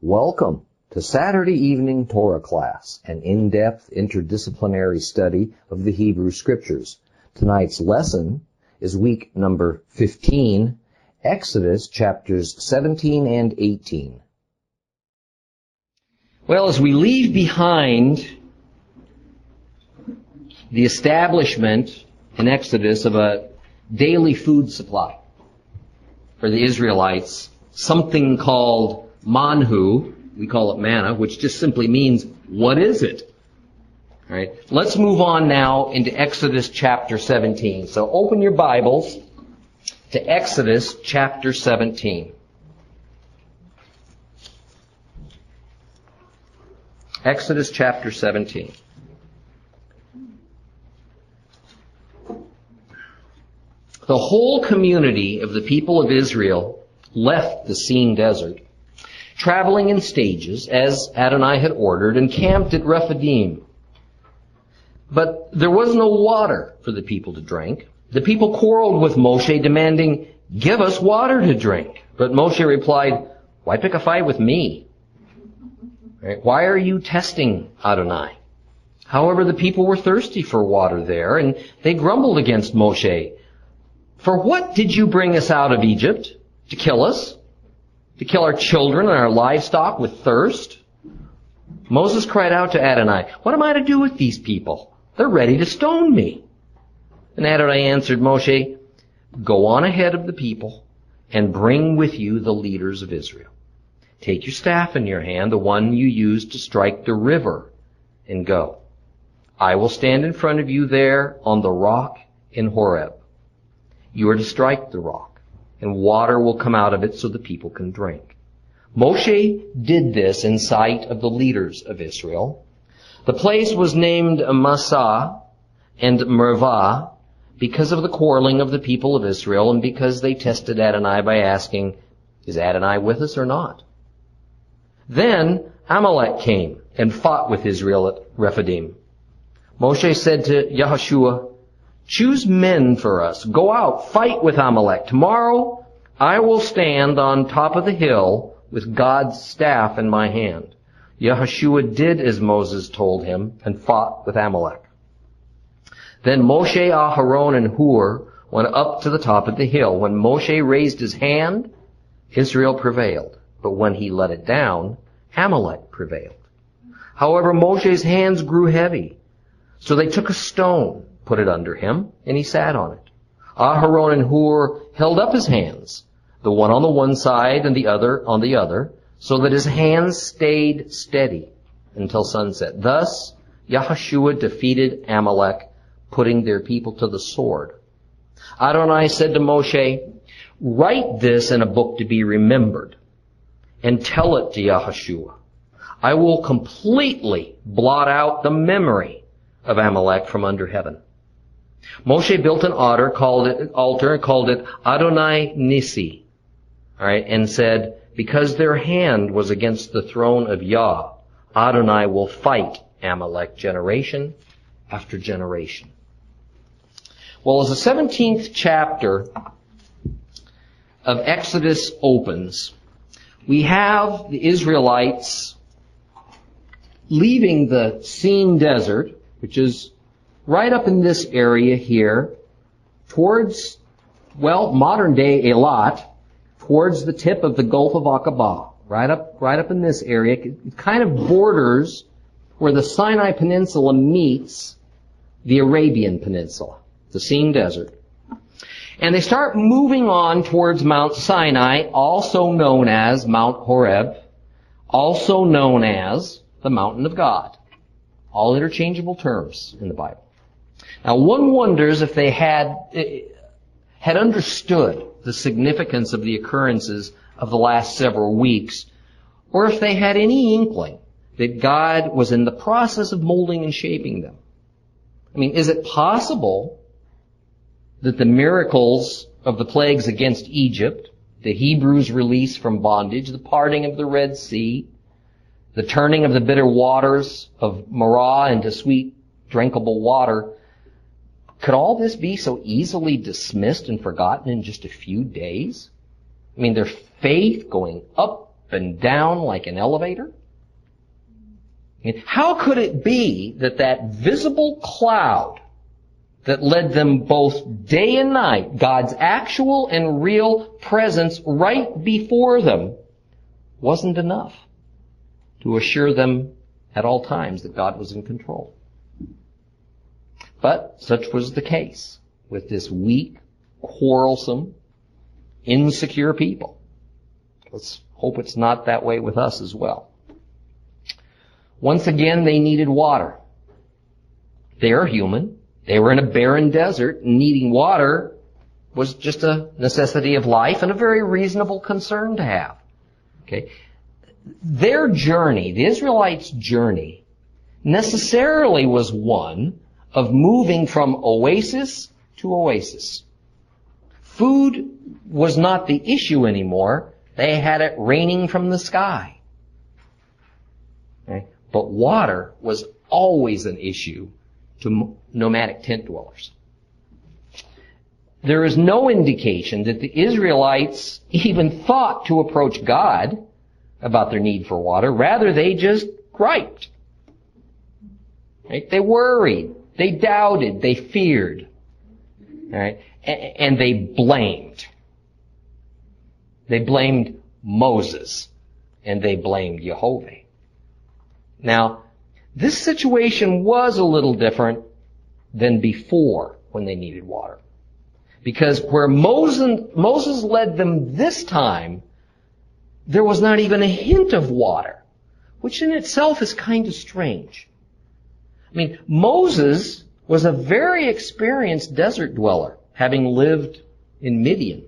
Welcome to Saturday Evening Torah Class, an in-depth interdisciplinary study of the Hebrew Scriptures. Tonight's lesson is week number 15, Exodus chapters 17 and 18. Well, as we leave behind the establishment in Exodus of a daily food supply for the Israelites, something called manhu, we call it manna, which just simply means, what is it? All right. Let's move on now into Exodus chapter 17. So open your Bibles to Exodus chapter 17. Exodus chapter 17. The whole community of the people of Israel left the Sin desert traveling in stages, as Adonai had ordered, and camped at Rephidim. But there was no water for the people to drink. The people quarreled with Moshe, demanding, Give us water to drink. But Moshe replied, Why pick a fight with me? Right? Why are you testing Adonai? However, the people were thirsty for water there, and they grumbled against Moshe. For what did you bring us out of Egypt? To kill us? To kill our children and our livestock with thirst? Moses cried out to Adonai, What am I to do with these people? They're ready to stone me. And Adonai answered Moshe, Go on ahead of the people and bring with you the leaders of Israel. Take your staff in your hand, the one you used to strike the river, and go. I will stand in front of you there on the rock in Horeb. You are to strike the rock and water will come out of it so the people can drink. Moshe did this in sight of the leaders of Israel. The place was named Massah and Mervah because of the quarreling of the people of Israel and because they tested Adonai by asking, is Adonai with us or not? Then Amalek came and fought with Israel at Rephidim. Moshe said to Yahushua, Choose men for us. Go out, fight with Amalek. Tomorrow I will stand on top of the hill with God's staff in my hand. Yahushua did as Moses told him and fought with Amalek. Then Moshe, Aharon, and Hur went up to the top of the hill. When Moshe raised his hand, Israel prevailed. But when he let it down, Amalek prevailed. However, Moshe's hands grew heavy. So they took a stone put it under him, and he sat on it. Aharon and Hur held up his hands, the one on the one side and the other on the other, so that his hands stayed steady until sunset. Thus, Yahushua defeated Amalek, putting their people to the sword. Adonai said to Moshe, write this in a book to be remembered and tell it to Yahushua. I will completely blot out the memory of Amalek from under heaven. Moshe built an altar, called it altar, called it Adonai Nisi, all right, and said, because their hand was against the throne of Yah, Adonai will fight Amalek generation after generation. Well, as the 17th chapter of Exodus opens, we have the Israelites leaving the Sin desert, which is right up in this area here, towards, well, modern day Eilat, towards the tip of the Gulf of Aqaba, right up, right up in this area. It kind of borders where the Sinai Peninsula meets the Arabian Peninsula, the Sin Desert. And they start moving on towards Mount Sinai, also known as Mount Horeb, also known as the Mountain of God. All interchangeable terms in the Bible. Now one wonders if they had, eh, had understood the significance of the occurrences of the last several weeks, or if they had any inkling that God was in the process of molding and shaping them. I mean, is it possible that the miracles of the plagues against Egypt, the Hebrews' release from bondage, the parting of the Red Sea, the turning of the bitter waters of Marah into sweet drinkable water, could all this be so easily dismissed and forgotten in just a few days? I mean, their faith going up and down like an elevator? How could it be that that visible cloud that led them both day and night, God's actual and real presence right before them, wasn't enough to assure them at all times that God was in control? But such was the case with this weak, quarrelsome, insecure people. Let's hope it's not that way with us as well. Once again, they needed water. They are human. They were in a barren desert. Needing water was just a necessity of life and a very reasonable concern to have. Okay. Their journey, the Israelites' journey, necessarily was one of moving from oasis to oasis. Food was not the issue anymore. They had it raining from the sky. Okay? But water was always an issue to nomadic tent dwellers. There is no indication that the Israelites even thought to approach God about their need for water. Rather, they just griped. Right? They worried. They doubted. They feared. And they blamed. They blamed Moses. And they blamed Jehovah. Now, this situation was a little different than before when they needed water. Because where Moses, Moses led them this time, there was not even a hint of water, which in itself is kind of strange. I mean, Moses was a very experienced desert dweller, having lived in Midian.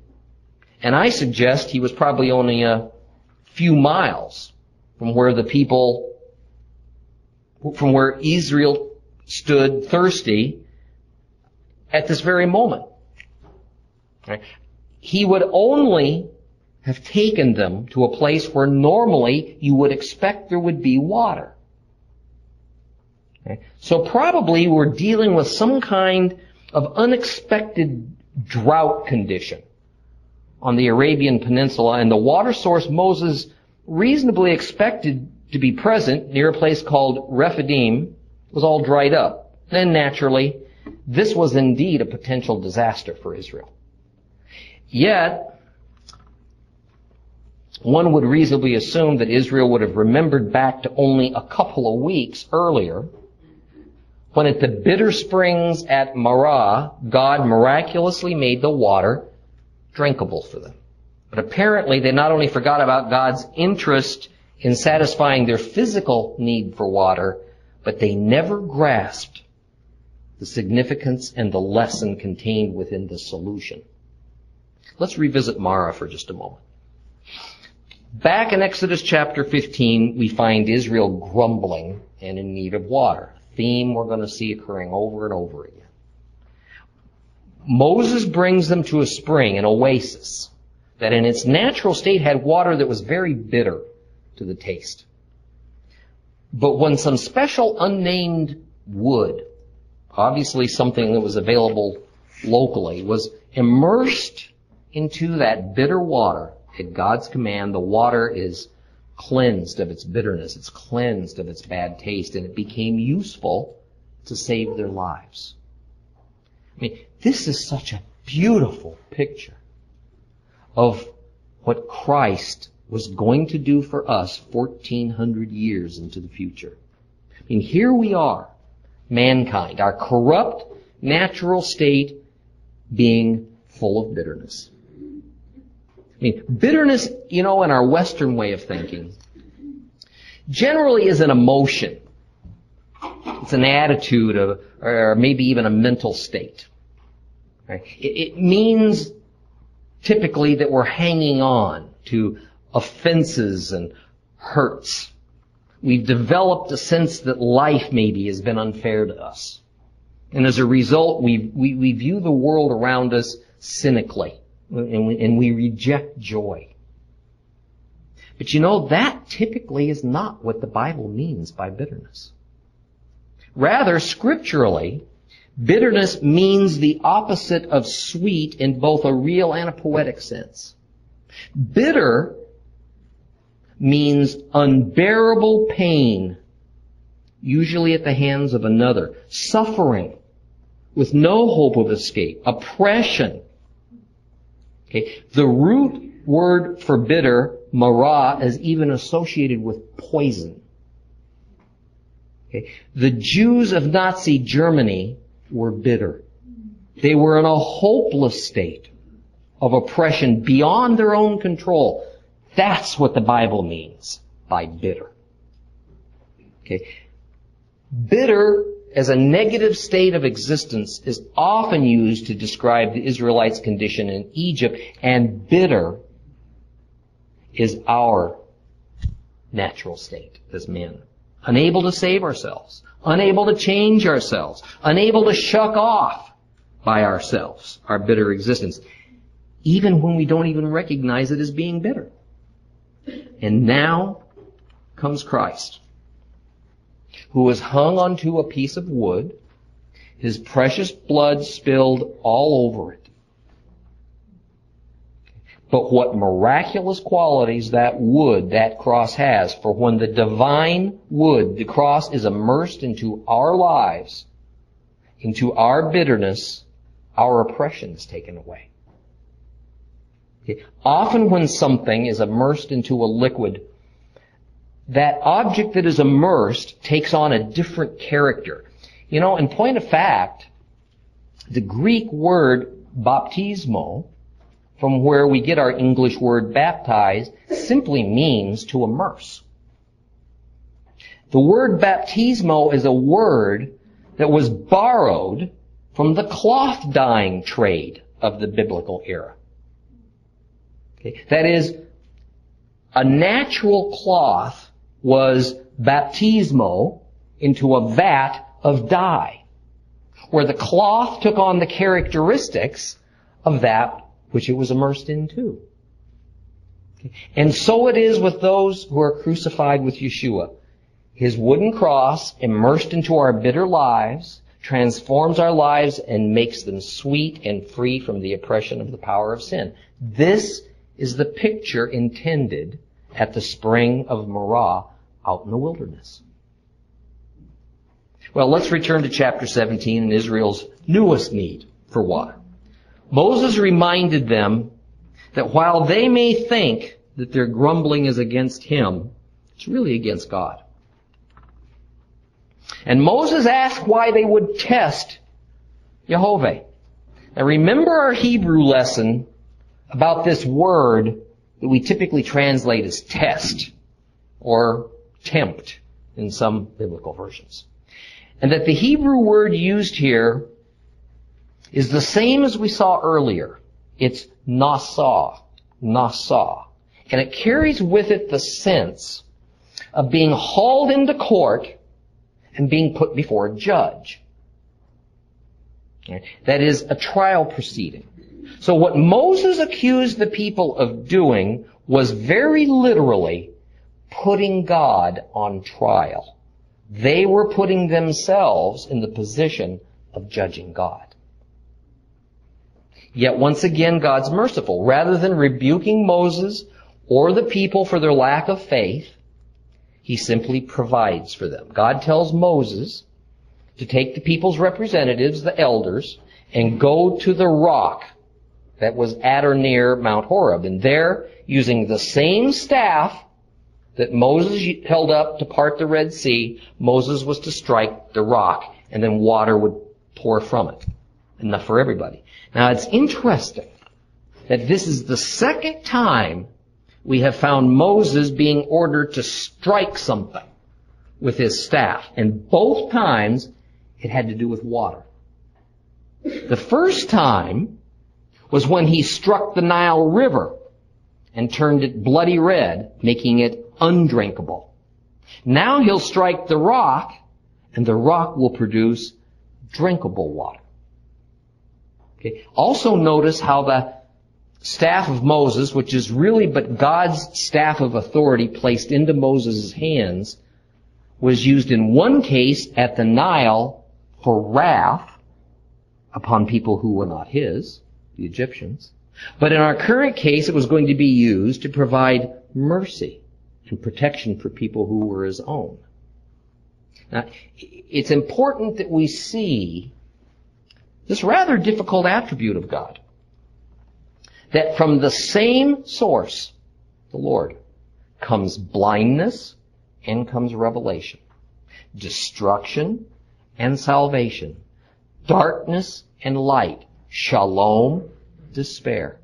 And I suggest he was probably only a few miles from where the people, from where Israel stood thirsty at this very moment. He would only have taken them to a place where normally you would expect there would be water. Okay? So probably we're dealing with some kind of unexpected drought condition on the Arabian Peninsula, and the water source Moses reasonably expected to be present near a place called Rephidim was all dried up. Then naturally, this was indeed a potential disaster for Israel. Yet, one would reasonably assume that Israel would have remembered back to only a couple of weeks earlier when at the bitter springs at Marah, God miraculously made the water drinkable for them. But apparently they not only forgot about God's interest in satisfying their physical need for water, but they never grasped the significance and the lesson contained within the solution. Let's revisit Marah for just a moment. Back in Exodus chapter 15, we find Israel grumbling and in need of water. Theme we're going to see occurring over and over again. Moses brings them to a spring, an oasis, that in its natural state had water that was very bitter to the taste. But when some special unnamed wood, obviously something that was available locally, was immersed into that bitter water, at God's command, the water is cleansed of its bitterness, it's cleansed of its bad taste, and it became useful to save their lives. I mean, this is such a beautiful picture of what Christ was going to do for us 1400 years into the future. I mean, here we are, mankind, our corrupt natural state being full of bitterness. I mean, bitterness, you know, in our Western way of thinking, generally is an emotion. It's an attitude of, or maybe even a mental state. Right? It, it means typically that we're hanging on to offenses and hurts. We've developed a sense that life maybe has been unfair to us. And as a result, we, we, we view the world around us cynically and we, and we reject joy. But you know, that typically is not what the Bible means by bitterness. Rather, scripturally, bitterness means the opposite of sweet in both a real and a poetic sense. Bitter means unbearable pain, usually at the hands of another, suffering with no hope of escape, oppression. Okay. The root word for bitter, marah, is even associated with poison. Okay. The Jews of Nazi Germany were bitter. They were in a hopeless state of oppression beyond their own control. That's what the Bible means by bitter. Okay. Bitter as a negative state of existence is often used to describe the Israelites' condition in Egypt, and bitter is our natural state as men. Unable to save ourselves, unable to change ourselves, unable to shuck off by ourselves, our bitter existence, even when we don't even recognize it as being bitter. And now comes Christ, who was hung onto a piece of wood, his precious blood spilled all over it. But what miraculous qualities that wood, that cross has, for when the divine wood, the cross is immersed into our lives, into our bitterness, our oppression is taken away. Often when something is immersed into a liquid, that object that is immersed takes on a different character. You know, in point of fact, the Greek word baptismo, from where we get our English word baptized, simply means to immerse. The word baptismo is a word that was borrowed from the cloth dyeing trade of the biblical era. Okay. That is, a natural cloth was baptismo into a vat of dye, where the cloth took on the characteristics of that which it was immersed into. And so it is with those who are crucified with Yeshua. His wooden cross, immersed into our bitter lives, transforms our lives and makes them sweet and free from the oppression of the power of sin. This is the picture intended at the spring of Marah out in the wilderness. Well, let's return to chapter 17 and Israel's newest need for water. Moses reminded them that while they may think that their grumbling is against him, it's really against God. And Moses asked why they would test Jehovah. Now remember our Hebrew lesson about this word that we typically translate as test or tempt in some biblical versions. And that the Hebrew word used here is the same as we saw earlier. It's nasa, nasa. And it carries with it the sense of being hauled into court and being put before a judge. That is a trial proceeding. So what Moses accused the people of doing was very literally putting God on trial. They were putting themselves in the position of judging God. Yet once again, God's merciful. Rather than rebuking Moses or the people for their lack of faith, he simply provides for them. God tells Moses to take the people's representatives, the elders, and go to the rock that was at or near Mount Horeb. And there, using the same staff that Moses held up to part the Red Sea, Moses was to strike the rock, and then water would pour from it. Enough for everybody. Now it's interesting that this is the second time we have found Moses being ordered to strike something with his staff. And both times it had to do with water. The first time was when he struck the Nile River and turned it bloody red, making it undrinkable. Now he'll strike the rock and the rock will produce drinkable water. Okay. Also notice how the staff of Moses, which is really but God's staff of authority placed into Moses' hands, was used in one case at the Nile for wrath upon people who were not his, the Egyptians. But in our current case, it was going to be used to provide mercy and protection for people who were his own. Now, it's important that we see this rather difficult attribute of God. That from the same source, the Lord, comes blindness and comes revelation, destruction and salvation, darkness and light, shalom, despair.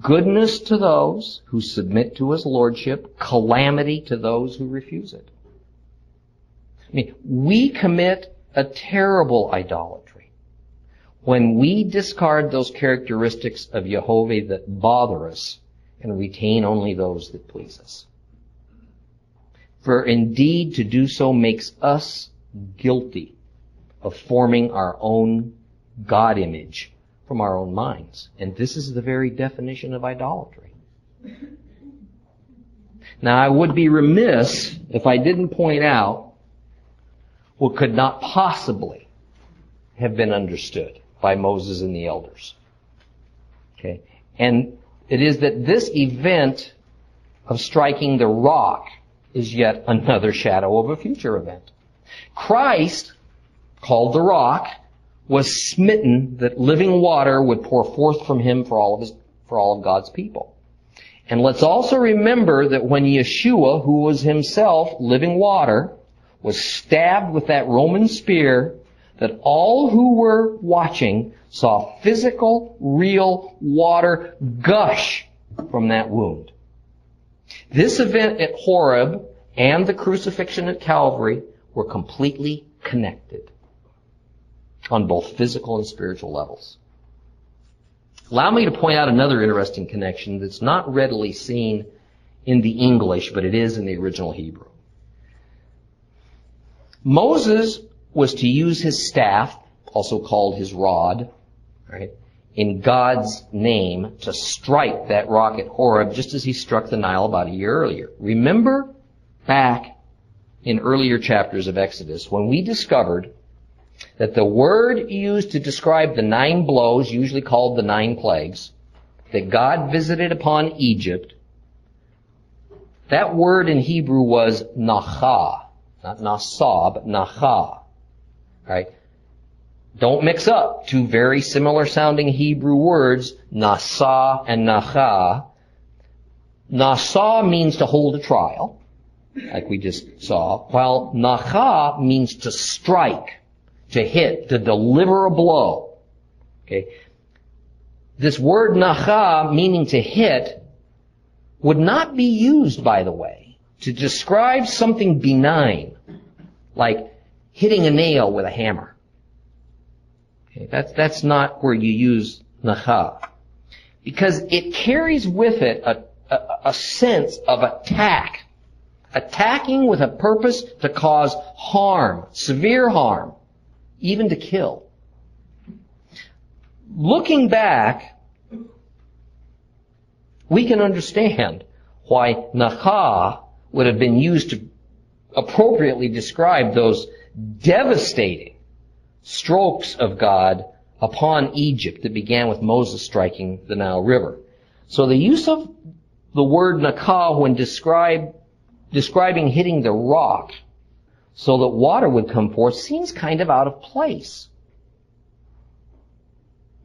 Goodness to those who submit to his lordship, calamity to those who refuse it. I mean, we commit a terrible idolatry when we discard those characteristics of Jehovah that bother us and retain only those that please us. For indeed to do so makes us guilty of forming our own God image from our own minds. And this is the very definition of idolatry. Now I would be remiss if I didn't point out what could not possibly have been understood by Moses and the elders. Okay. And it is that this event of striking the rock is yet another shadow of a future event. Christ, called the rock, was smitten that living water would pour forth from him for all of his, for all of God's people. And let's also remember that when Yeshua, who was himself living water, was stabbed with that Roman spear, that all who were watching saw physical, real water gush from that wound. This event at Horeb and the crucifixion at Calvary were completely connected on both physical and spiritual levels. Allow me to point out another interesting connection that's not readily seen in the English, but it is in the original Hebrew. Moses was to use his staff, also called his rod, right, in God's name to strike that rock at Horeb just as he struck the Nile about a year earlier. Remember back in earlier chapters of Exodus when we discovered that the word used to describe the nine blows, usually called the nine plagues, that God visited upon Egypt, that word in Hebrew was nacha, not nasa, but nacha. Right? Don't mix up two very similar sounding Hebrew words, nasa and nacha. Nasa means to hold a trial, like we just saw, while nacha means to strike to hit, to deliver a blow. Okay. This word nacha, meaning to hit, would not be used, by the way, to describe something benign, like hitting a nail with a hammer. Okay, that's, that's not where you use nacha. Because it carries with it a, a, a sense of attack. Attacking with a purpose to cause harm, severe harm even to kill. Looking back, we can understand why Nacha would have been used to appropriately describe those devastating strokes of God upon Egypt that began with Moses striking the Nile River. So the use of the word Nakah when describe, describing hitting the rock so that water would come forth seems kind of out of place.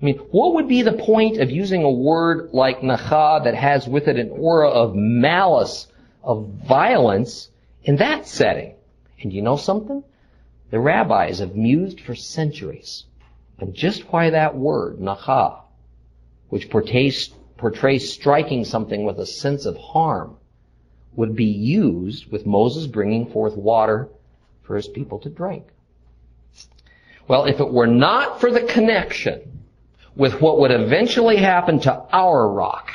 I mean, what would be the point of using a word like nacha that has with it an aura of malice, of violence in that setting? And you know something? The rabbis have mused for centuries on just why that word, nacha, which portrays, portrays striking something with a sense of harm, would be used with Moses bringing forth water for his people to drink. Well, if it were not for the connection with what would eventually happen to our rock,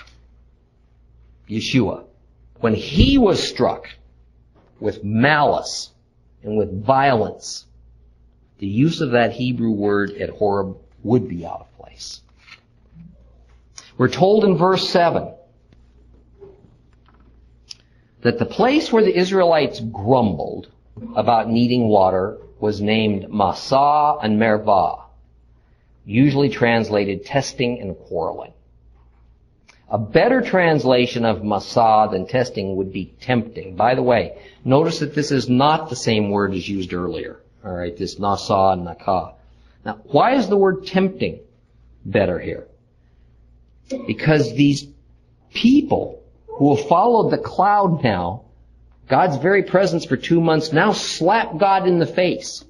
Yeshua, when he was struck with malice and with violence, the use of that Hebrew word at Horeb would be out of place. We're told in verse 7 that the place where the Israelites grumbled about needing water was named Massah and Mervah, usually translated testing and quarreling. A better translation of Massah than testing would be tempting. By the way, notice that this is not the same word as used earlier. Alright, this Nasa and Nakah. Now, why is the word tempting better here? Because these people who have followed the cloud now, God's very presence for two months, now slap God in the face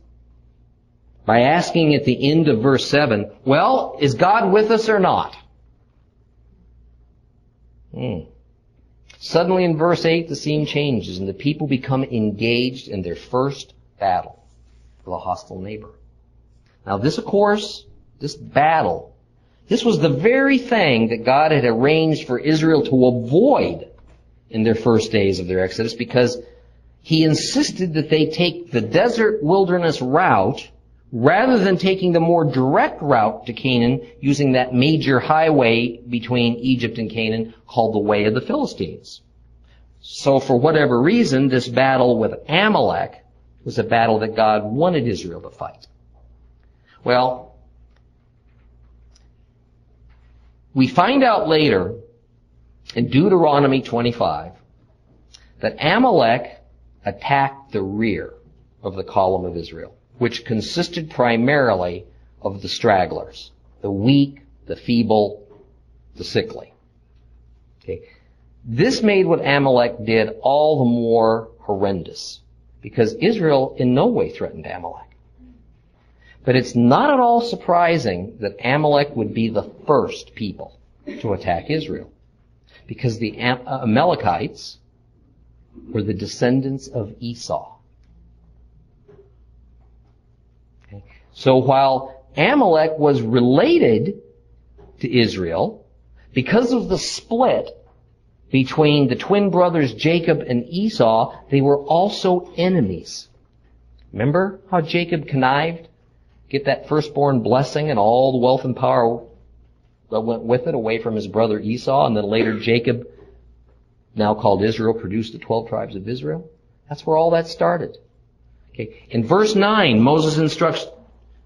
by asking at the end of verse 7, well, is God with us or not? Hmm. Suddenly in verse 8, the scene changes and the people become engaged in their first battle with a hostile neighbor. Now this, of course, this battle, this was the very thing that God had arranged for Israel to avoid in their first days of their exodus because he insisted that they take the desert wilderness route rather than taking the more direct route to Canaan using that major highway between Egypt and Canaan called the Way of the Philistines. So for whatever reason, this battle with Amalek was a battle that God wanted Israel to fight. Well, we find out later in Deuteronomy 25 that Amalek attacked the rear of the column of Israel which consisted primarily of the stragglers, the weak, the feeble, the sickly. Okay. This made what Amalek did all the more horrendous because Israel in no way threatened Amalek. But it's not at all surprising that Amalek would be the first people to attack Israel because the uh, Amalekites were the descendants of Esau. So while Amalek was related to Israel, because of the split between the twin brothers Jacob and Esau, they were also enemies. Remember how Jacob connived? Get that firstborn blessing and all the wealth and power Uh, went with it away from his brother Esau, and then later Jacob, now called Israel, produced the twelve tribes of Israel? That's where all that started. Okay. In verse 9, Moses instructs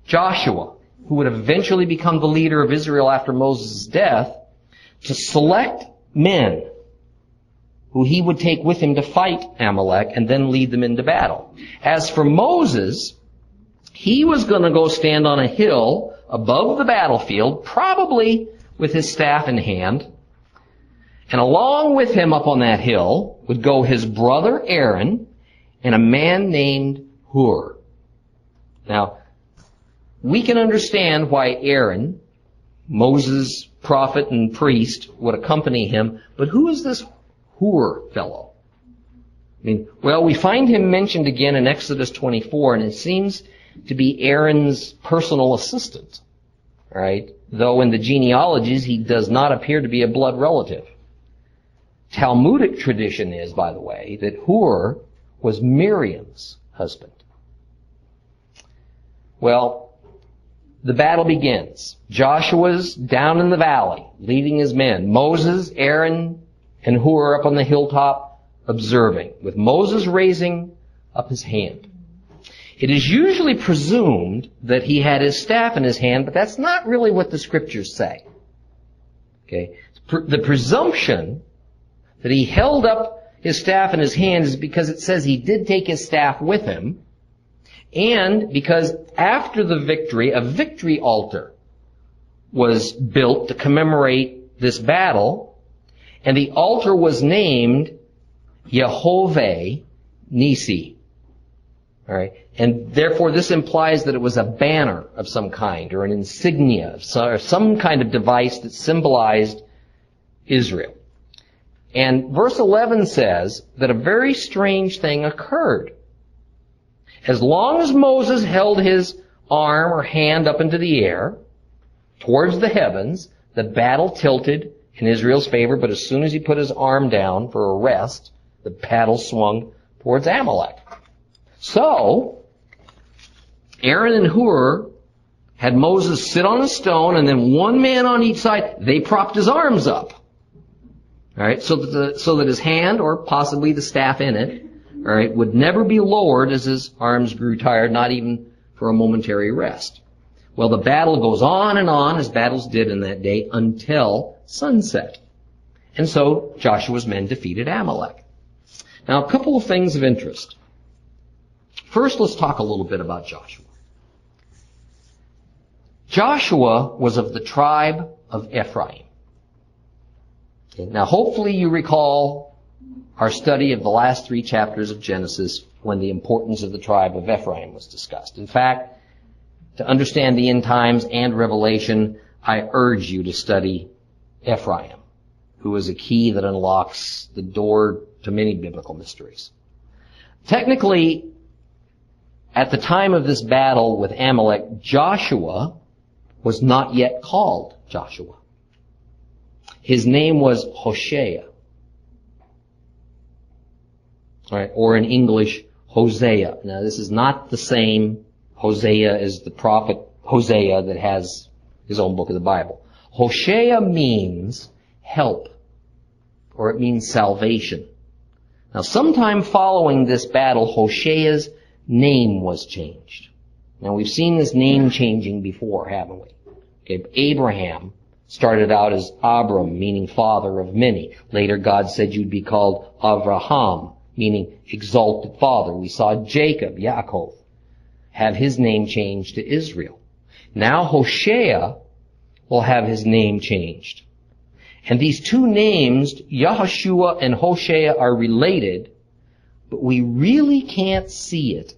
Joshua, who would eventually become the leader of Israel after Moses' death, to select men who he would take with him to fight Amalek and then lead them into battle. As for Moses, he was going to go stand on a hill above the battlefield, probably with his staff in hand. And along with him up on that hill would go his brother Aaron and a man named Hur. Now, we can understand why Aaron, Moses' prophet and priest, would accompany him, but who is this Hur fellow? I mean, well, we find him mentioned again in Exodus 24, and it seems to be Aaron's personal assistant. Right? Though in the genealogies he does not appear to be a blood relative. Talmudic tradition is, by the way, that Hur was Miriam's husband. Well, the battle begins. Joshua's down in the valley, leading his men. Moses, Aaron, and Hur up on the hilltop observing, with Moses raising up his hand. It is usually presumed that he had his staff in his hand, but that's not really what the scriptures say. Okay? The presumption that he held up his staff in his hand is because it says he did take his staff with him, and because after the victory, a victory altar was built to commemorate this battle, and the altar was named Yehovah Nisi. Alright? And therefore this implies that it was a banner of some kind, or an insignia, or some kind of device that symbolized Israel. And verse 11 says that a very strange thing occurred. As long as Moses held his arm or hand up into the air towards the heavens, the battle tilted in Israel's favor, but as soon as he put his arm down for a rest, the battle swung towards Amalek. So, Aaron and Hur had Moses sit on a stone and then one man on each side, they propped his arms up. Alright, so that the, so that his hand, or possibly the staff in it, alright, would never be lowered as his arms grew tired, not even for a momentary rest. Well, the battle goes on and on, as battles did in that day, until sunset. And so Joshua's men defeated Amalek. Now, a couple of things of interest. First, let's talk a little bit about Joshua. Joshua was of the tribe of Ephraim. Now, hopefully you recall our study of the last three chapters of Genesis when the importance of the tribe of Ephraim was discussed. In fact, to understand the end times and Revelation, I urge you to study Ephraim, who is a key that unlocks the door to many biblical mysteries. Technically, at the time of this battle with Amalek, Joshua was not yet called Joshua. His name was Hoshea. Right, or in English, Hosea. Now this is not the same Hosea as the prophet Hosea that has his own book of the Bible. Hosea means help, or it means salvation. Now sometime following this battle, Hosea's name was changed. Now we've seen this name changing before, haven't we? Okay, Abraham started out as Abram, meaning father of many. Later God said you'd be called Avraham, meaning exalted father. We saw Jacob, Yaakov, have his name changed to Israel. Now Hosea will have his name changed. And these two names, Yahushua and Hosea, are related, but we really can't see it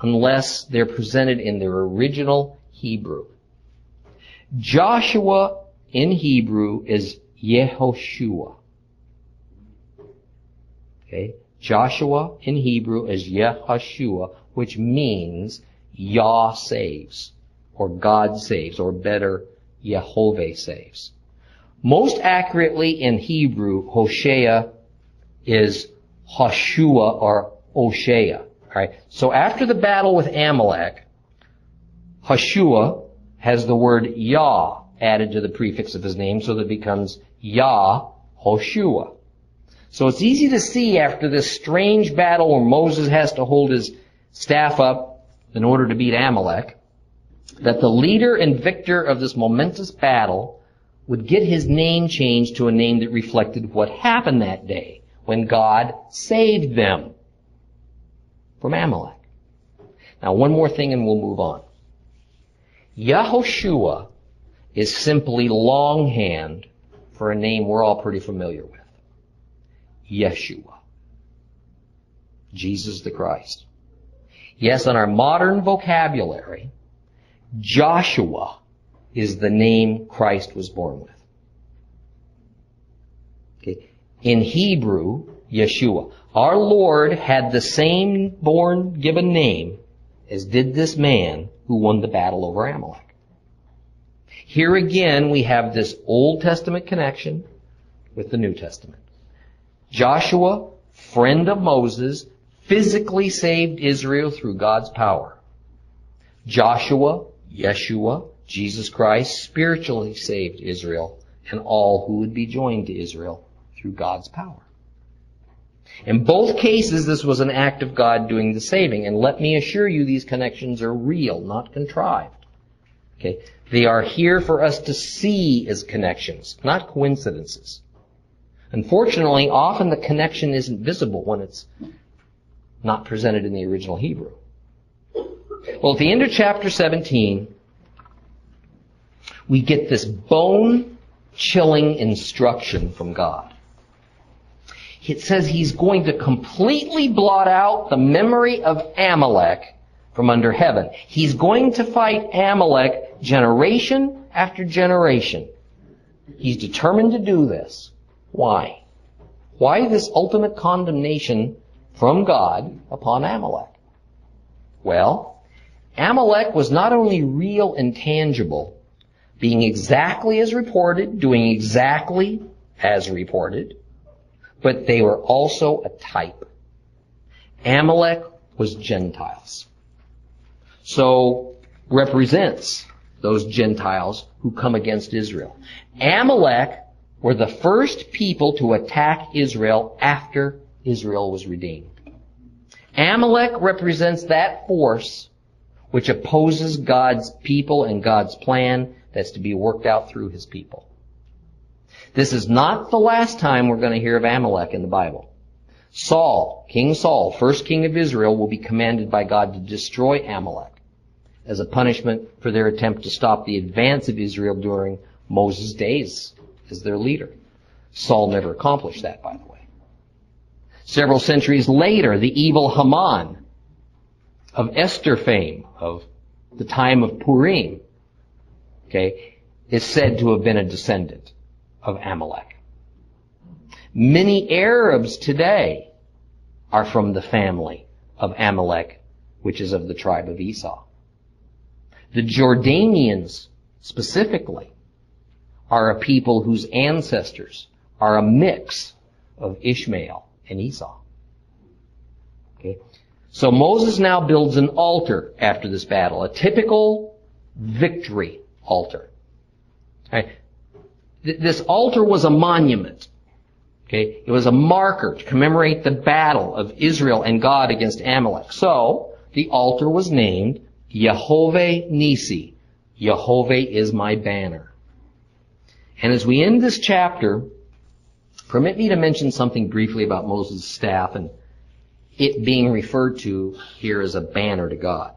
unless they're presented in their original Hebrew. Joshua in Hebrew is Yehoshua. Okay? Joshua in Hebrew is Yehoshua, which means Yah saves, or God saves, or better, Yehovah saves. Most accurately in Hebrew, Hosea is Hoshua or Oshea. Alright, so after the battle with Amalek, Hoshua has the word Yah added to the prefix of his name, so that it becomes Yah Hoshua. So it's easy to see after this strange battle where Moses has to hold his staff up in order to beat Amalek, that the leader and victor of this momentous battle would get his name changed to a name that reflected what happened that day when God saved them from Amalek. Now one more thing and we'll move on. Yahoshua is simply longhand for a name we're all pretty familiar with. Yeshua. Jesus the Christ. Yes, in our modern vocabulary, Joshua is the name Christ was born with. Okay. In Hebrew, Yeshua. Our Lord had the same born given name as did this man who won the battle over Amalek. Here again we have this Old Testament connection with the New Testament. Joshua, friend of Moses, physically saved Israel through God's power. Joshua, Yeshua, Jesus Christ, spiritually saved Israel and all who would be joined to Israel through God's power. In both cases, this was an act of God doing the saving, and let me assure you these connections are real, not contrived. Okay? They are here for us to see as connections, not coincidences. Unfortunately, often the connection isn't visible when it's not presented in the original Hebrew. Well, at the end of chapter 17, we get this bone chilling instruction from God. It says he's going to completely blot out the memory of Amalek from under heaven. He's going to fight Amalek generation after generation. He's determined to do this. Why? Why this ultimate condemnation from God upon Amalek? Well, Amalek was not only real and tangible, being exactly as reported, doing exactly as reported, but they were also a type. Amalek was Gentiles. So represents those Gentiles who come against Israel. Amalek were the first people to attack Israel after Israel was redeemed. Amalek represents that force which opposes God's people and God's plan that's to be worked out through his people. This is not the last time we're going to hear of Amalek in the Bible. Saul, King Saul, first king of Israel, will be commanded by God to destroy Amalek as a punishment for their attempt to stop the advance of Israel during Moses' days as their leader. Saul never accomplished that, by the way. Several centuries later, the evil Haman of Esther fame, of the time of Purim, okay, is said to have been a descendant of Amalek. Many Arabs today are from the family of Amalek, which is of the tribe of Esau. The Jordanians, specifically, are a people whose ancestors are a mix of Ishmael and Esau. Okay? So Moses now builds an altar after this battle, a typical victory altar. This altar was a monument. Okay? It was a marker to commemorate the battle of Israel and God against Amalek. So, the altar was named Yehovah Nisi. Yehovah is my banner. And as we end this chapter, permit me to mention something briefly about Moses' staff and it being referred to here as a banner to God.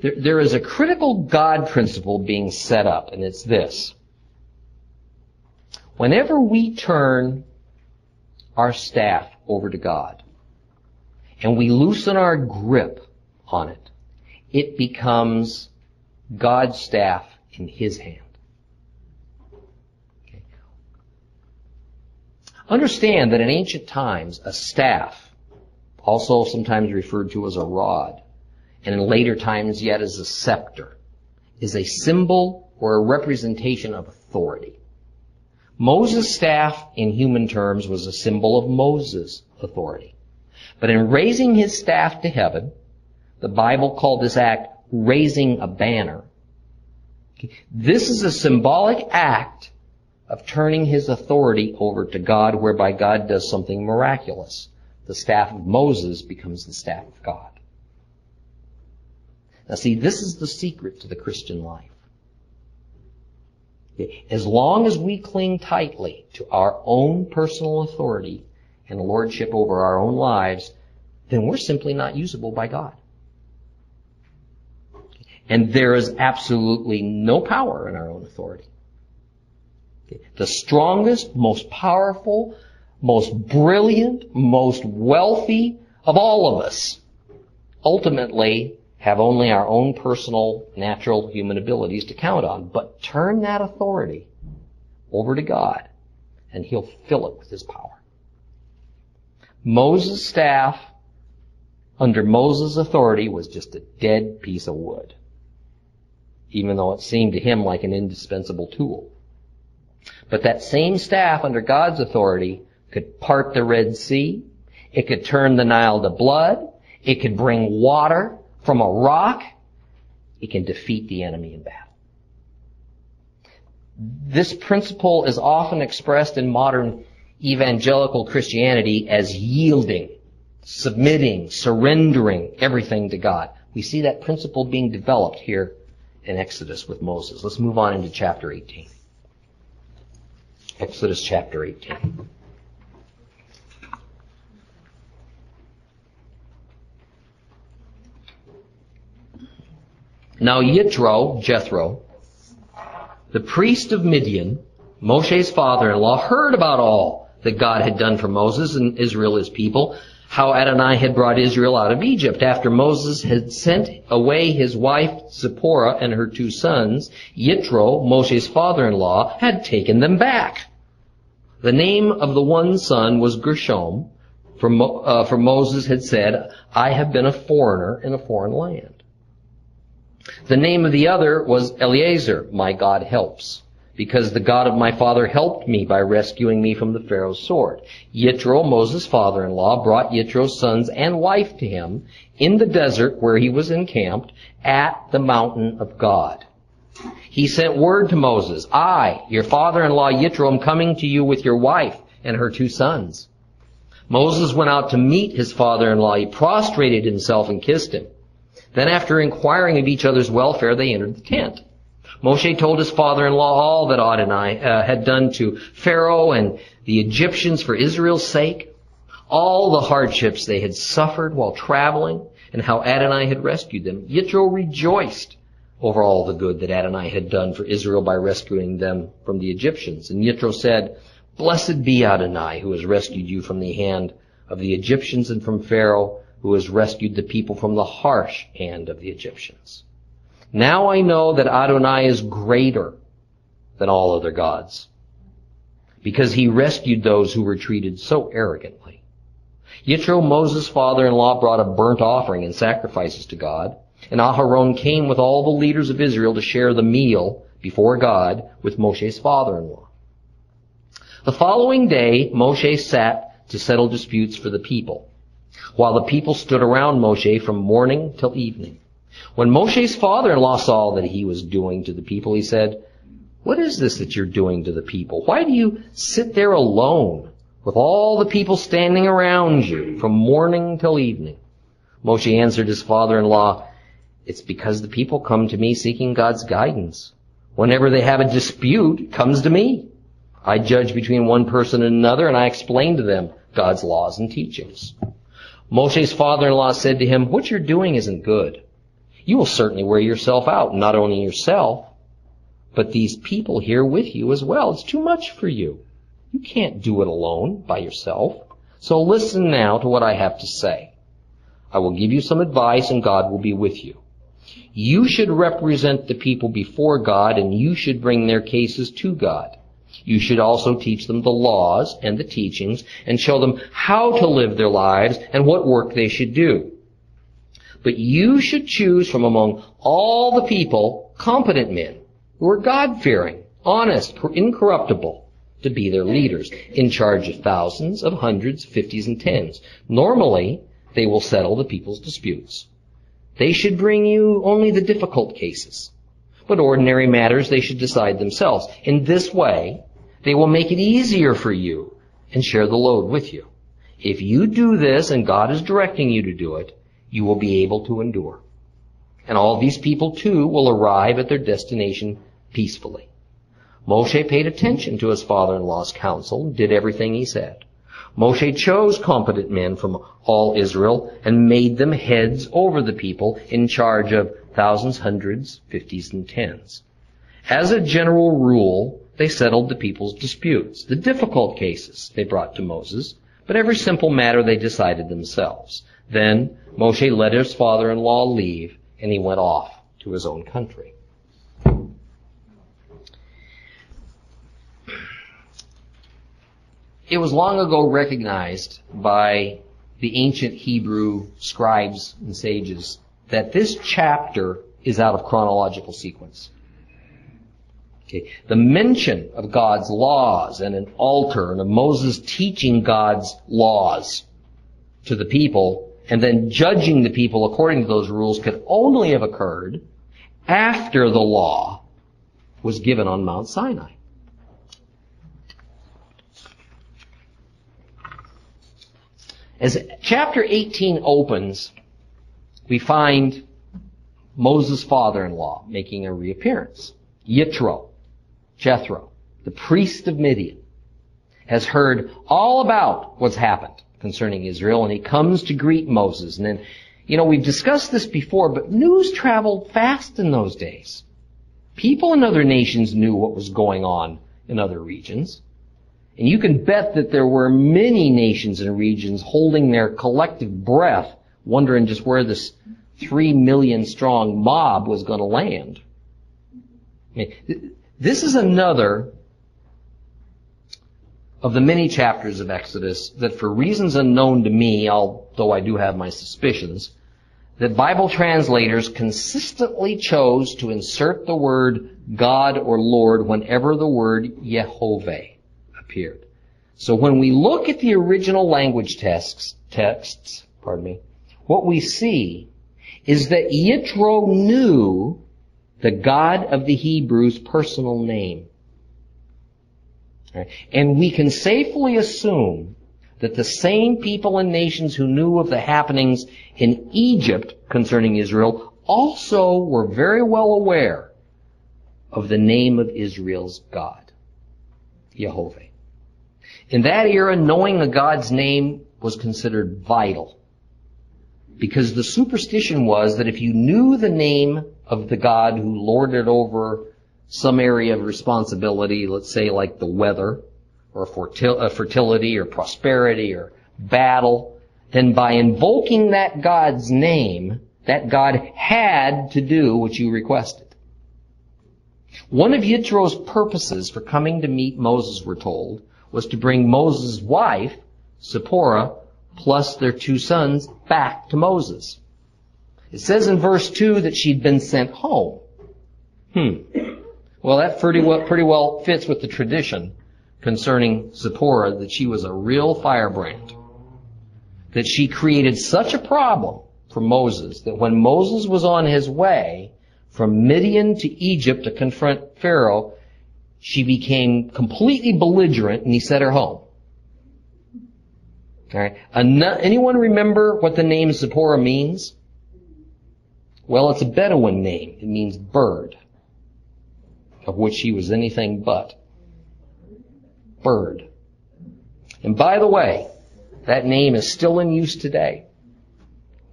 There, there is a critical God principle being set up, and it's this. Whenever we turn our staff over to God and we loosen our grip on it, it becomes God's staff in His hand. Okay. Understand that in ancient times, a staff, also sometimes referred to as a rod, and in later times yet as a scepter, is a symbol or a representation of authority. Moses' staff, in human terms, was a symbol of Moses' authority. But in raising his staff to heaven, the Bible called this act raising a banner. This is a symbolic act of turning his authority over to God, whereby God does something miraculous. The staff of Moses becomes the staff of God. Now see, this is the secret to the Christian life. As long as we cling tightly to our own personal authority and lordship over our own lives, then we're simply not usable by God. And there is absolutely no power in our own authority. The strongest, most powerful, most brilliant, most wealthy of all of us ultimately have only our own personal, natural human abilities to count on. But turn that authority over to God and He'll fill it with His power. Moses' staff under Moses' authority was just a dead piece of wood even though it seemed to him like an indispensable tool. But that same staff under God's authority could part the Red Sea. It could turn the Nile to blood. It could bring water from a rock. It can defeat the enemy in battle. This principle is often expressed in modern evangelical Christianity as yielding, submitting, surrendering everything to God. We see that principle being developed here in Exodus with Moses. Let's move on into chapter 18. Exodus chapter 18. Now Yitro, Jethro, the priest of Midian, Moshe's father-in-law, heard about all that God had done for Moses and Israel, his people, how Adonai had brought Israel out of Egypt. After Moses had sent away his wife Zipporah and her two sons, Yitro, Moshe's father-in-law, had taken them back. The name of the one son was Gershom, for, Mo, uh, for Moses had said, I have been a foreigner in a foreign land. The name of the other was Eliezer, my God helps because the God of my father helped me by rescuing me from the Pharaoh's sword. Yitro, Moses' father-in-law, brought Yitro's sons and wife to him in the desert where he was encamped at the mountain of God. He sent word to Moses, I, your father-in-law Yitro, am coming to you with your wife and her two sons. Moses went out to meet his father-in-law. He prostrated himself and kissed him. Then after inquiring of each other's welfare, they entered the tent. Moshe told his father-in-law all that Adonai uh, had done to Pharaoh and the Egyptians for Israel's sake, all the hardships they had suffered while traveling, and how Adonai had rescued them. Yitro rejoiced over all the good that Adonai had done for Israel by rescuing them from the Egyptians. And Yitro said, Blessed be Adonai who has rescued you from the hand of the Egyptians and from Pharaoh who has rescued the people from the harsh hand of the Egyptians. Now I know that Adonai is greater than all other gods because he rescued those who were treated so arrogantly. Yitro, Moses' father-in-law, brought a burnt offering and sacrifices to God. And Aharon came with all the leaders of Israel to share the meal before God with Moshe's father-in-law. The following day, Moshe sat to settle disputes for the people, while the people stood around Moshe from morning till evening. When Moshe's father-in-law saw that he was doing to the people, he said, What is this that you're doing to the people? Why do you sit there alone with all the people standing around you from morning till evening? Moshe answered his father-in-law, it's because the people come to me seeking God's guidance. Whenever they have a dispute, it comes to me. I judge between one person and another and I explain to them God's laws and teachings. Moshe's father-in-law said to him, what you're doing isn't good. You will certainly wear yourself out, not only yourself, but these people here with you as well. It's too much for you. You can't do it alone by yourself. So listen now to what I have to say. I will give you some advice and God will be with you. You should represent the people before God and you should bring their cases to God. You should also teach them the laws and the teachings and show them how to live their lives and what work they should do. But you should choose from among all the people competent men who are God-fearing, honest, incorruptible, to be their leaders, in charge of thousands, of hundreds, fifties, and tens. Normally, they will settle the people's disputes. They should bring you only the difficult cases. But ordinary matters they should decide themselves. In this way, they will make it easier for you and share the load with you. If you do this and God is directing you to do it, you will be able to endure. And all these people too will arrive at their destination peacefully. Moshe paid attention to his father-in-law's counsel and did everything he said. Moshe chose competent men from all Israel and made them heads over the people in charge of thousands, hundreds, fifties, and tens. As a general rule, they settled the people's disputes. The difficult cases they brought to Moses, but every simple matter they decided themselves. Then Moshe let his father-in-law leave and he went off to his own country. It was long ago recognized by the ancient Hebrew scribes and sages that this chapter is out of chronological sequence. Okay. The mention of God's laws and an altar and of Moses teaching God's laws to the people and then judging the people according to those rules could only have occurred after the law was given on Mount Sinai. As chapter 18 opens, we find Moses' father-in-law making a reappearance. Yitro, Jethro, the priest of Midian, has heard all about what's happened concerning Israel, and he comes to greet Moses. And then, you know, we've discussed this before, but news traveled fast in those days. People in other nations knew what was going on in other regions. And you can bet that there were many nations and regions holding their collective breath, wondering just where this three million strong mob was going to land. I mean, this is another of the many chapters of Exodus that for reasons unknown to me, although I do have my suspicions, that Bible translators consistently chose to insert the word God or Lord whenever the word Yehovah appeared. So when we look at the original language texts, texts, pardon me, what we see is that Yitro knew the God of the Hebrews' personal name. And we can safely assume that the same people and nations who knew of the happenings in Egypt concerning Israel also were very well aware of the name of Israel's God, Jehovah. In that era, knowing a God's name was considered vital. Because the superstition was that if you knew the name of the God who lorded over some area of responsibility, let's say like the weather, or uh, fertility, or prosperity, or battle, then by invoking that God's name, that God had to do what you requested. One of Yitro's purposes for coming to meet Moses, we're told, was to bring Moses' wife, Zipporah, plus their two sons back to Moses. It says in verse 2 that she'd been sent home. Hmm. Well, that pretty well, pretty well fits with the tradition concerning Zipporah that she was a real firebrand. That she created such a problem for Moses that when Moses was on his way from Midian to Egypt to confront Pharaoh, she became completely belligerent and he sent her home. Alright. Anyone remember what the name Zipporah means? Well, it's a Bedouin name. It means bird, of which she was anything but. Bird. And by the way, that name is still in use today.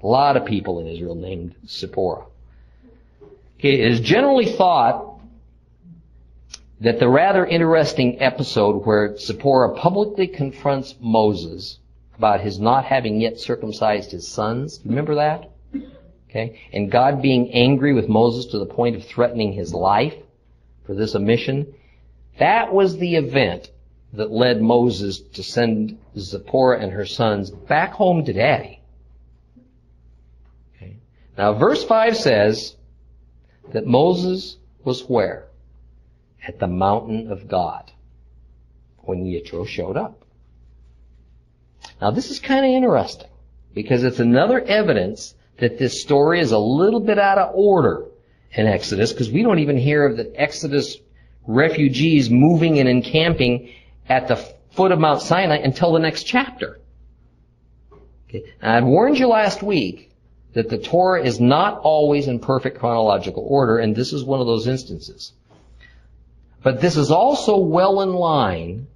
A lot of people in Israel named Zipporah. It is generally thought that the rather interesting episode where Zipporah publicly confronts Moses about his not having yet circumcised his sons, remember that? Okay, and God being angry with Moses to the point of threatening his life for this omission, that was the event that led Moses to send Zipporah and her sons back home to daddy. Okay. Now verse 5 says that Moses was where? At the mountain of God when Yitro showed up. Now this is kind of interesting because it's another evidence that this story is a little bit out of order in Exodus because we don't even hear of the Exodus refugees moving and encamping at the foot of Mount Sinai until the next chapter. Okay. I warned you last week that the Torah is not always in perfect chronological order, and this is one of those instances. But this is also well in line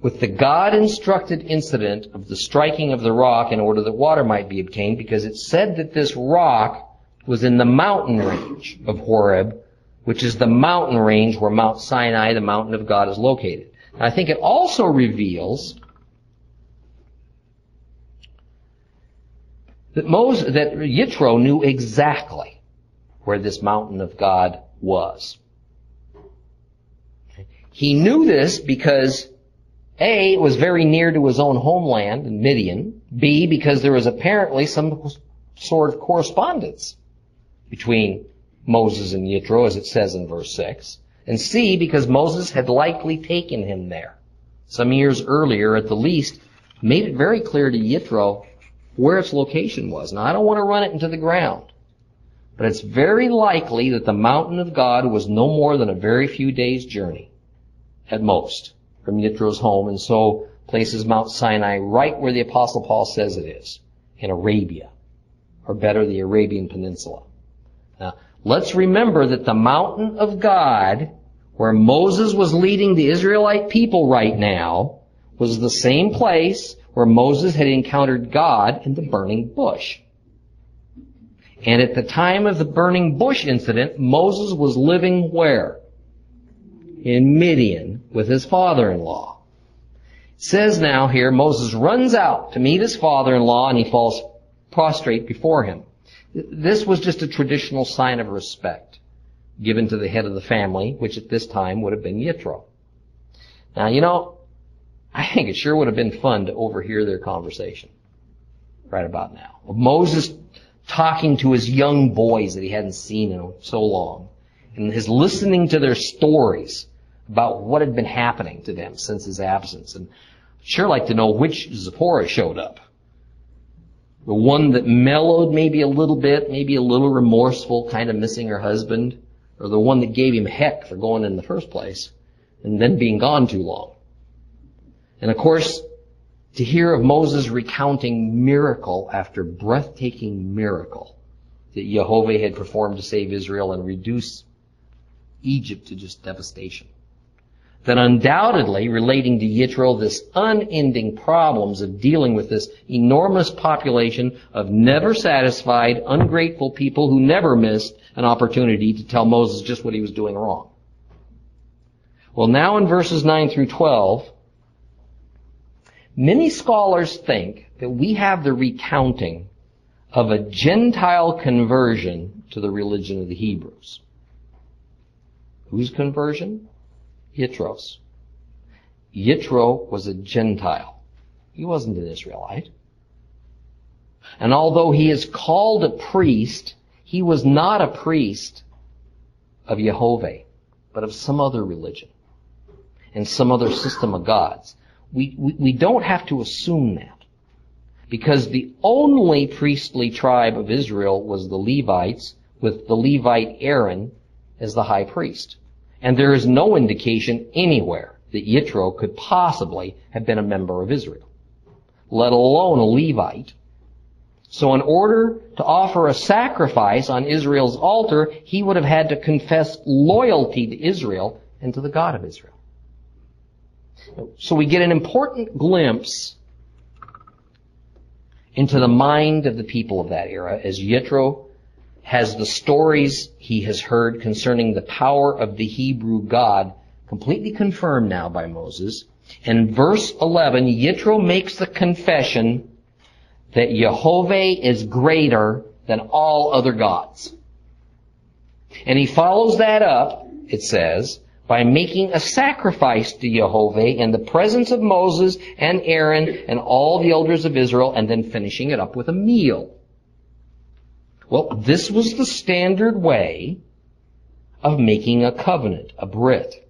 with the God-instructed incident of the striking of the rock in order that water might be obtained, because it said that this rock was in the mountain range of Horeb, which is the mountain range where Mount Sinai, the mountain of God, is located. And I think it also reveals that Moses, that Yitro knew exactly where this mountain of God was. He knew this because A, it was very near to his own homeland in Midian. B, because there was apparently some sort of correspondence between Moses and Yitro, as it says in verse 6. And C, because Moses had likely taken him there. Some years earlier, at the least, made it very clear to Yitro where its location was. Now, I don't want to run it into the ground. But it's very likely that the mountain of God was no more than a very few days' journey at most from Yitro's home, and so places Mount Sinai right where the Apostle Paul says it is, in Arabia, or better, the Arabian Peninsula. Now, let's remember that the mountain of God, where Moses was leading the Israelite people right now, was the same place where Moses had encountered God in the burning bush. And at the time of the burning bush incident, Moses was living where? In Midian with his father-in-law. It says now here, Moses runs out to meet his father-in-law and he falls prostrate before him. This was just a traditional sign of respect given to the head of the family, which at this time would have been Yitro. Now, you know, I think it sure would have been fun to overhear their conversation right about now. Moses talking to his young boys that he hadn't seen in so long and his listening to their stories about what had been happening to them since his absence. And I'd sure like to know which Zipporah showed up. The one that mellowed maybe a little bit, maybe a little remorseful, kind of missing her husband, or the one that gave him heck for going in the first place, and then being gone too long. And of course, to hear of Moses recounting miracle after breathtaking miracle that Jehovah had performed to save Israel and reduce Egypt to just devastation. Then undoubtedly relating to Yitro this unending problems of dealing with this enormous population of never satisfied, ungrateful people who never missed an opportunity to tell Moses just what he was doing wrong. Well, now in verses 9 through 12, many scholars think that we have the recounting of a Gentile conversion to the religion of the Hebrews. Whose conversion? Yitros. Yitro was a Gentile. He wasn't an Israelite. And although he is called a priest, he was not a priest of Jehovah, but of some other religion and some other system of gods. We, we, we don't have to assume that. Because the only priestly tribe of Israel was the Levites, with the Levite Aaron as the high priest. And there is no indication anywhere that Yitro could possibly have been a member of Israel, let alone a Levite. So in order to offer a sacrifice on Israel's altar, he would have had to confess loyalty to Israel and to the God of Israel. So we get an important glimpse into the mind of the people of that era as Yitro has the stories he has heard concerning the power of the Hebrew God completely confirmed now by Moses. In verse 11, Yitro makes the confession that Jehovah is greater than all other gods. And he follows that up, it says, by making a sacrifice to Jehovah in the presence of Moses and Aaron and all the elders of Israel and then finishing it up with a meal. Well, this was the standard way of making a covenant, a brit.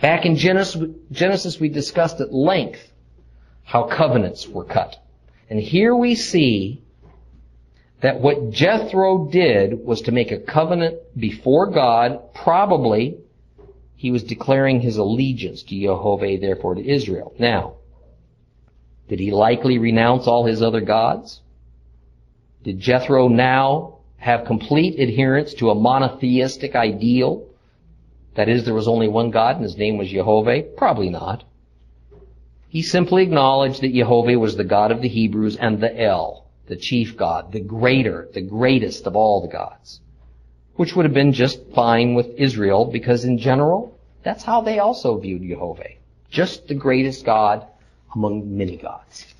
Back in Genesis, we discussed at length how covenants were cut. And here we see that what Jethro did was to make a covenant before God. Probably he was declaring his allegiance to Jehovah, therefore to Israel. Now, did he likely renounce all his other gods? Did Jethro now have complete adherence to a monotheistic ideal? That is, there was only one God and his name was Jehovah? Probably not. He simply acknowledged that Jehovah was the God of the Hebrews and the El, the chief God, the greater, the greatest of all the gods. Which would have been just fine with Israel because in general, that's how they also viewed Jehovah. Just the greatest God among many gods.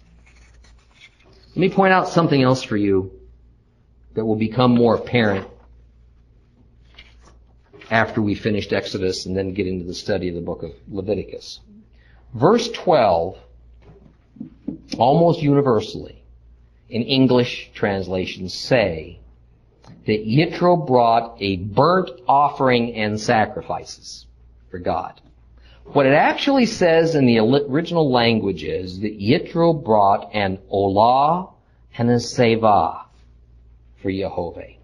Let me point out something else for you that will become more apparent after we finished Exodus and then get into the study of the book of Leviticus. Verse 12, almost universally, in English translations say that Yitro brought a burnt offering and sacrifices for God. What it actually says in the original language is that Yitro brought an olah and a zevah for Jehovah.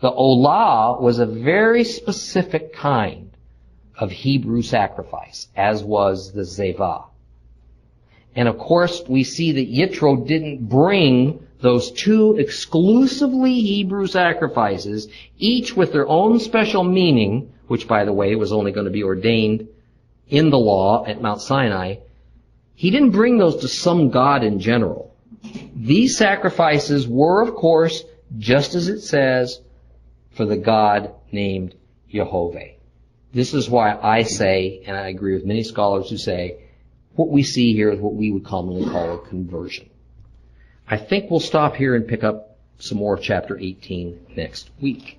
The olah was a very specific kind of Hebrew sacrifice, as was the zevah. And of course, we see that Yitro didn't bring those two exclusively Hebrew sacrifices, each with their own special meaning, which by the way was only going to be ordained in the law at Mount Sinai. He didn't bring those to some God in general. These sacrifices were, of course, just as it says, for the God named Jehovah. This is why I say, and I agree with many scholars who say, what we see here is what we would commonly call a conversion. I think we'll stop here and pick up some more of chapter 18 next week.